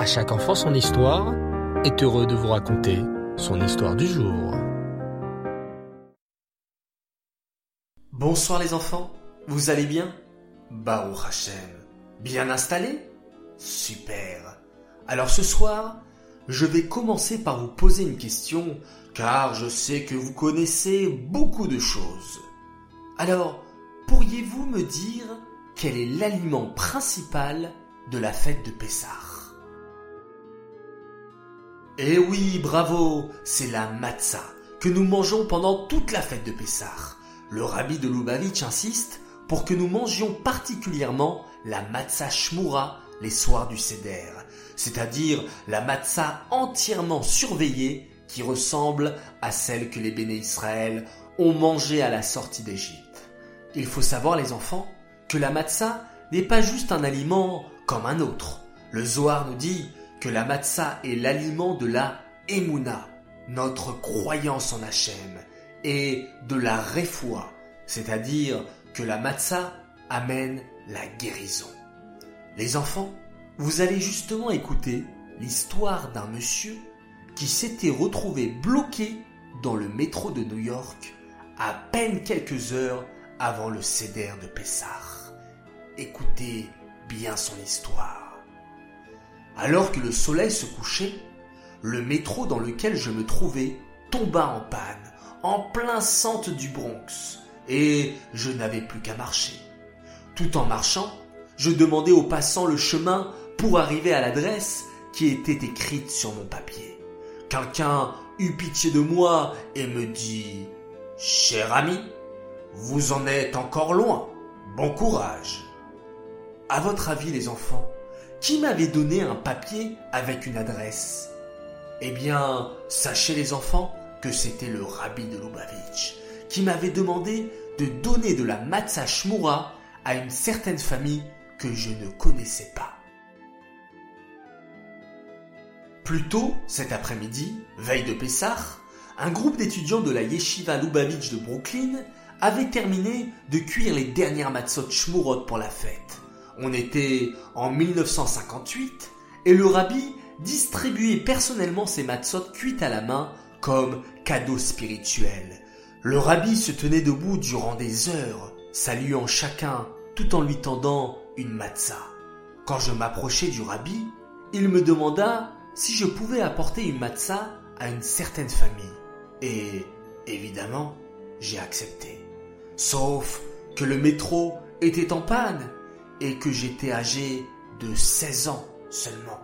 À chaque enfant son histoire est heureux de vous raconter son histoire du jour. Bonsoir les enfants, vous allez bien? Baruch Hashem, bien installé? Super. Alors ce soir, je vais commencer par vous poser une question, car je sais que vous connaissez beaucoup de choses. Alors, pourriez-vous me dire quel est l'aliment principal de la fête de Pessah? Eh oui, bravo, c'est la matzah que nous mangeons pendant toute la fête de Pessah. Le rabbi de Lubavitch insiste pour que nous mangions particulièrement la matzah shmura les soirs du Seder, c'est-à-dire la matzah entièrement surveillée qui ressemble à celle que les béné Israël ont mangée à la sortie d'Égypte. Il faut savoir, les enfants, que la matzah n'est pas juste un aliment comme un autre. Le Zohar nous dit que la matzah est l'aliment de la Emouna, notre croyance en Hachem, et de la Refoua, c'est-à-dire que la matzah amène la guérison. Les enfants, vous allez justement écouter l'histoire d'un monsieur qui s'était retrouvé bloqué dans le métro de New York à peine quelques heures avant le céder de Pessah. Écoutez bien son histoire. Alors que le soleil se couchait, le métro dans lequel je me trouvais tomba en panne, en plein centre du Bronx, et je n'avais plus qu'à marcher. Tout en marchant, je demandais aux passants le chemin pour arriver à l'adresse qui était écrite sur mon papier. Quelqu'un eut pitié de moi et me dit Cher ami, vous en êtes encore loin. Bon courage. À votre avis, les enfants, qui m'avait donné un papier avec une adresse? Eh bien, sachez les enfants que c'était le rabbi de Lubavitch qui m'avait demandé de donner de la matzah shmura à une certaine famille que je ne connaissais pas. Plus tôt, cet après-midi, veille de Pessah, un groupe d'étudiants de la Yeshiva Lubavitch de Brooklyn avait terminé de cuire les dernières matzot shmurot pour la fête. On était en 1958 et le rabbi distribuait personnellement ces matzot cuites à la main comme cadeau spirituel. Le rabbi se tenait debout durant des heures, saluant chacun tout en lui tendant une matzah. Quand je m'approchai du rabbi, il me demanda si je pouvais apporter une matzah à une certaine famille. Et évidemment, j'ai accepté. Sauf que le métro était en panne et que j'étais âgé de 16 ans seulement.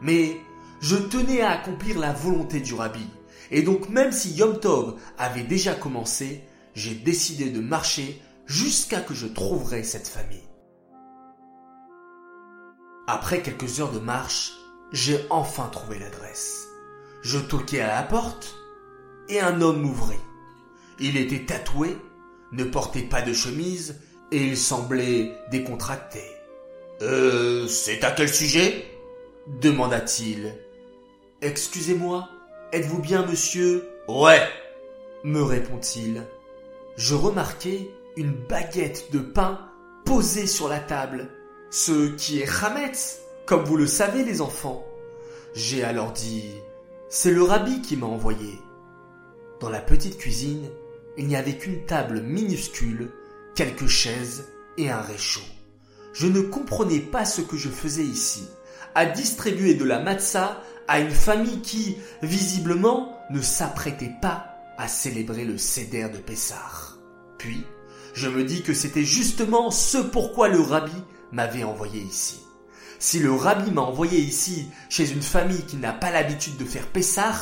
Mais je tenais à accomplir la volonté du rabbi. Et donc même si Yom Tov avait déjà commencé, j'ai décidé de marcher jusqu'à que je trouverais cette famille. Après quelques heures de marche, j'ai enfin trouvé l'adresse. Je toquai à la porte et un homme m'ouvrit. Il était tatoué ne portait pas de chemise et il semblait décontracté. Euh, c'est à quel sujet? demanda-t-il. Excusez-moi, êtes-vous bien monsieur? Ouais, me répond-il. Je remarquai une baguette de pain posée sur la table, ce qui est Hametz, comme vous le savez les enfants. J'ai alors dit, c'est le rabbi qui m'a envoyé. Dans la petite cuisine, il n'y avait qu'une table minuscule, quelques chaises et un réchaud. Je ne comprenais pas ce que je faisais ici, à distribuer de la matzah à une famille qui, visiblement, ne s'apprêtait pas à célébrer le Seder de Pessah. Puis, je me dis que c'était justement ce pourquoi le rabbi m'avait envoyé ici. Si le rabbi m'a envoyé ici chez une famille qui n'a pas l'habitude de faire Pessah,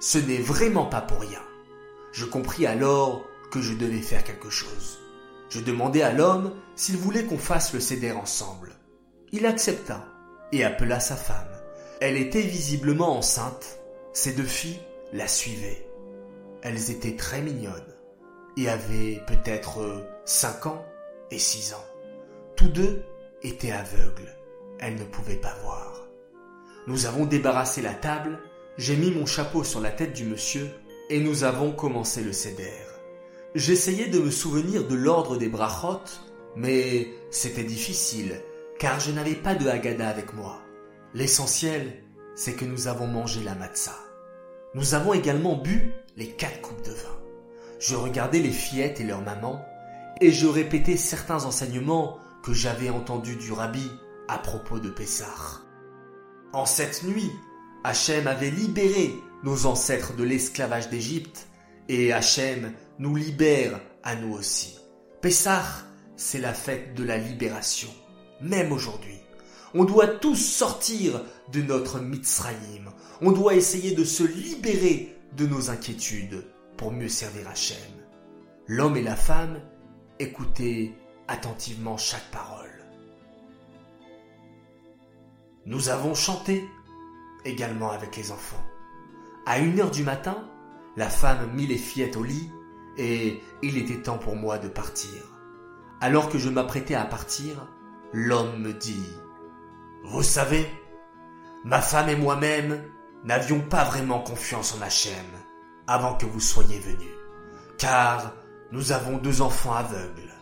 ce n'est vraiment pas pour rien. Je compris alors que je devais faire quelque chose. Je demandai à l'homme s'il voulait qu'on fasse le céder ensemble. Il accepta et appela sa femme. Elle était visiblement enceinte. Ses deux filles la suivaient. Elles étaient très mignonnes et avaient peut-être cinq ans et six ans. Tous deux étaient aveugles. Elles ne pouvaient pas voir. Nous avons débarrassé la table, j'ai mis mon chapeau sur la tête du monsieur et nous avons commencé le céder. J'essayais de me souvenir de l'ordre des brachot, mais c'était difficile, car je n'avais pas de Haggadah avec moi. L'essentiel, c'est que nous avons mangé la matzah. Nous avons également bu les quatre coupes de vin. Je regardais les fillettes et leurs mamans et je répétais certains enseignements que j'avais entendus du rabbi à propos de Pessah. En cette nuit, Hachem avait libéré nos ancêtres de l'esclavage d'Égypte et Hachem nous libère à nous aussi. Pessah, c'est la fête de la libération, même aujourd'hui. On doit tous sortir de notre Mitzrayim. On doit essayer de se libérer de nos inquiétudes pour mieux servir Hachem. L'homme et la femme, écoutez attentivement chaque parole. Nous avons chanté également avec les enfants. À une heure du matin, la femme mit les fillettes au lit et il était temps pour moi de partir. Alors que je m'apprêtais à partir, l'homme me dit vous savez, ma femme et moi-même n'avions pas vraiment confiance en Hachem avant que vous soyez venus, car nous avons deux enfants aveugles,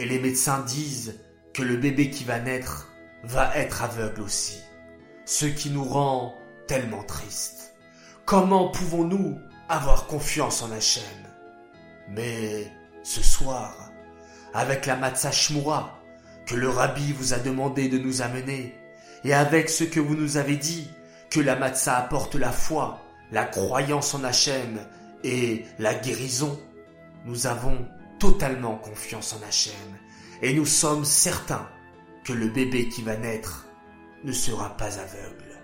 et les médecins disent que le bébé qui va naître va être aveugle aussi, ce qui nous rend tellement tristes. Comment pouvons-nous avoir confiance en Hachem? Mais ce soir, avec la matzah shmura que le rabbi vous a demandé de nous amener, et avec ce que vous nous avez dit, que la matzah apporte la foi, la croyance en Hachem et la guérison, nous avons totalement confiance en Hachem et nous sommes certains que le bébé qui va naître ne sera pas aveugle.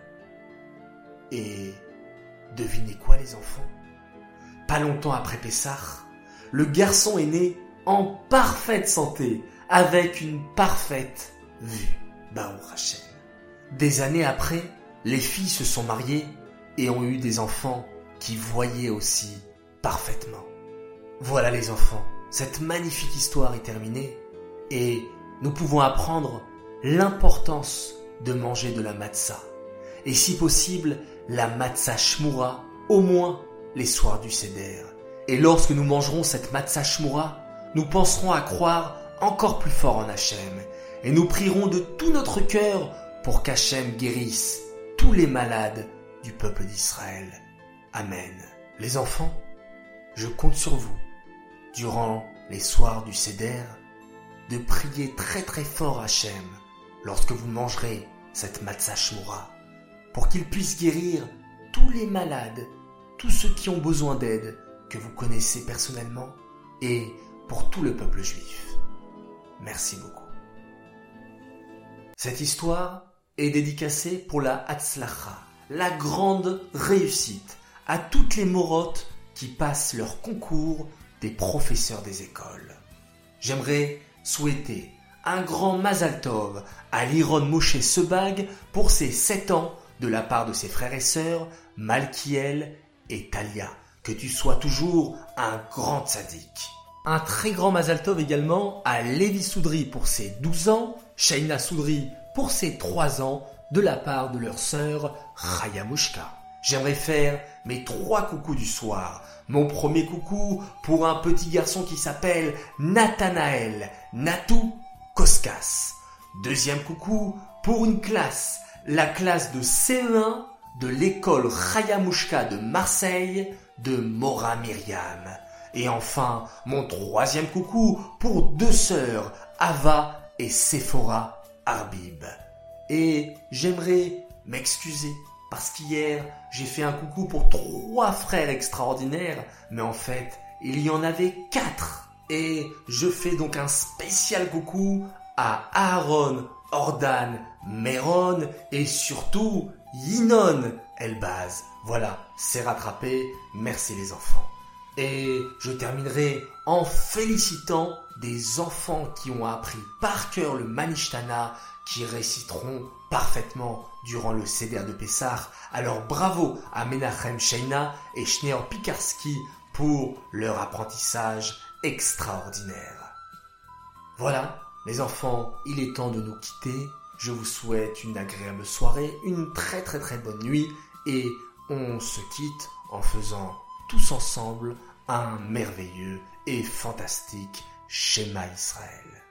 Et devinez quoi les enfants? Pas longtemps après Pessah, le garçon est né en parfaite santé, avec une parfaite vue. Baou Hachem. Des années après, les filles se sont mariées et ont eu des enfants qui voyaient aussi parfaitement. Voilà les enfants, cette magnifique histoire est terminée et nous pouvons apprendre l'importance de manger de la matzah et si possible la matzah shmura au moins les soirs du seder. Et lorsque nous mangerons cette matzah nous penserons à croire encore plus fort en Hachem et nous prierons de tout notre cœur pour qu'Hachem guérisse tous les malades du peuple d'Israël. Amen. Les enfants, je compte sur vous, durant les soirs du Seder, de prier très très fort Hachem lorsque vous mangerez cette matzah shmura, pour qu'il puisse guérir tous les malades, tous ceux qui ont besoin d'aide que vous connaissez personnellement, et pour tout le peuple juif. Merci beaucoup. Cette histoire est dédicacé pour la Hatzlacha, la grande réussite, à toutes les morottes qui passent leur concours des professeurs des écoles. J'aimerais souhaiter un grand Mazal Tov à Liron Moshe Sebag pour ses 7 ans de la part de ses frères et sœurs Malkiel et Talia. Que tu sois toujours un grand sadique. Un très grand Mazal Tov également à Lévi Soudry pour ses 12 ans, Shaina Soudry pour ses trois ans de la part de leur sœur Rayamushka. J'aimerais faire mes trois coucous du soir. Mon premier coucou pour un petit garçon qui s'appelle Nathanaël Natou Koskas. Deuxième coucou pour une classe, la classe de CE1 de l'école Rayamushka de Marseille de Mora Myriam. Et enfin, mon troisième coucou pour deux sœurs, Ava et Sephora Arbib. Et j'aimerais m'excuser parce qu'hier j'ai fait un coucou pour trois frères extraordinaires, mais en fait il y en avait quatre. Et je fais donc un spécial coucou à Aaron, Ordan, Meron et surtout Yinon Elbaz. Voilà, c'est rattrapé. Merci les enfants. Et je terminerai en félicitant des enfants qui ont appris par cœur le Manishtana, qui réciteront parfaitement durant le Seder de Pessah. Alors bravo à Menachem Sheina et Schneer Pikarski pour leur apprentissage extraordinaire. Voilà, les enfants, il est temps de nous quitter. Je vous souhaite une agréable soirée, une très très très bonne nuit et on se quitte en faisant tous ensemble un merveilleux et fantastique schéma Israël.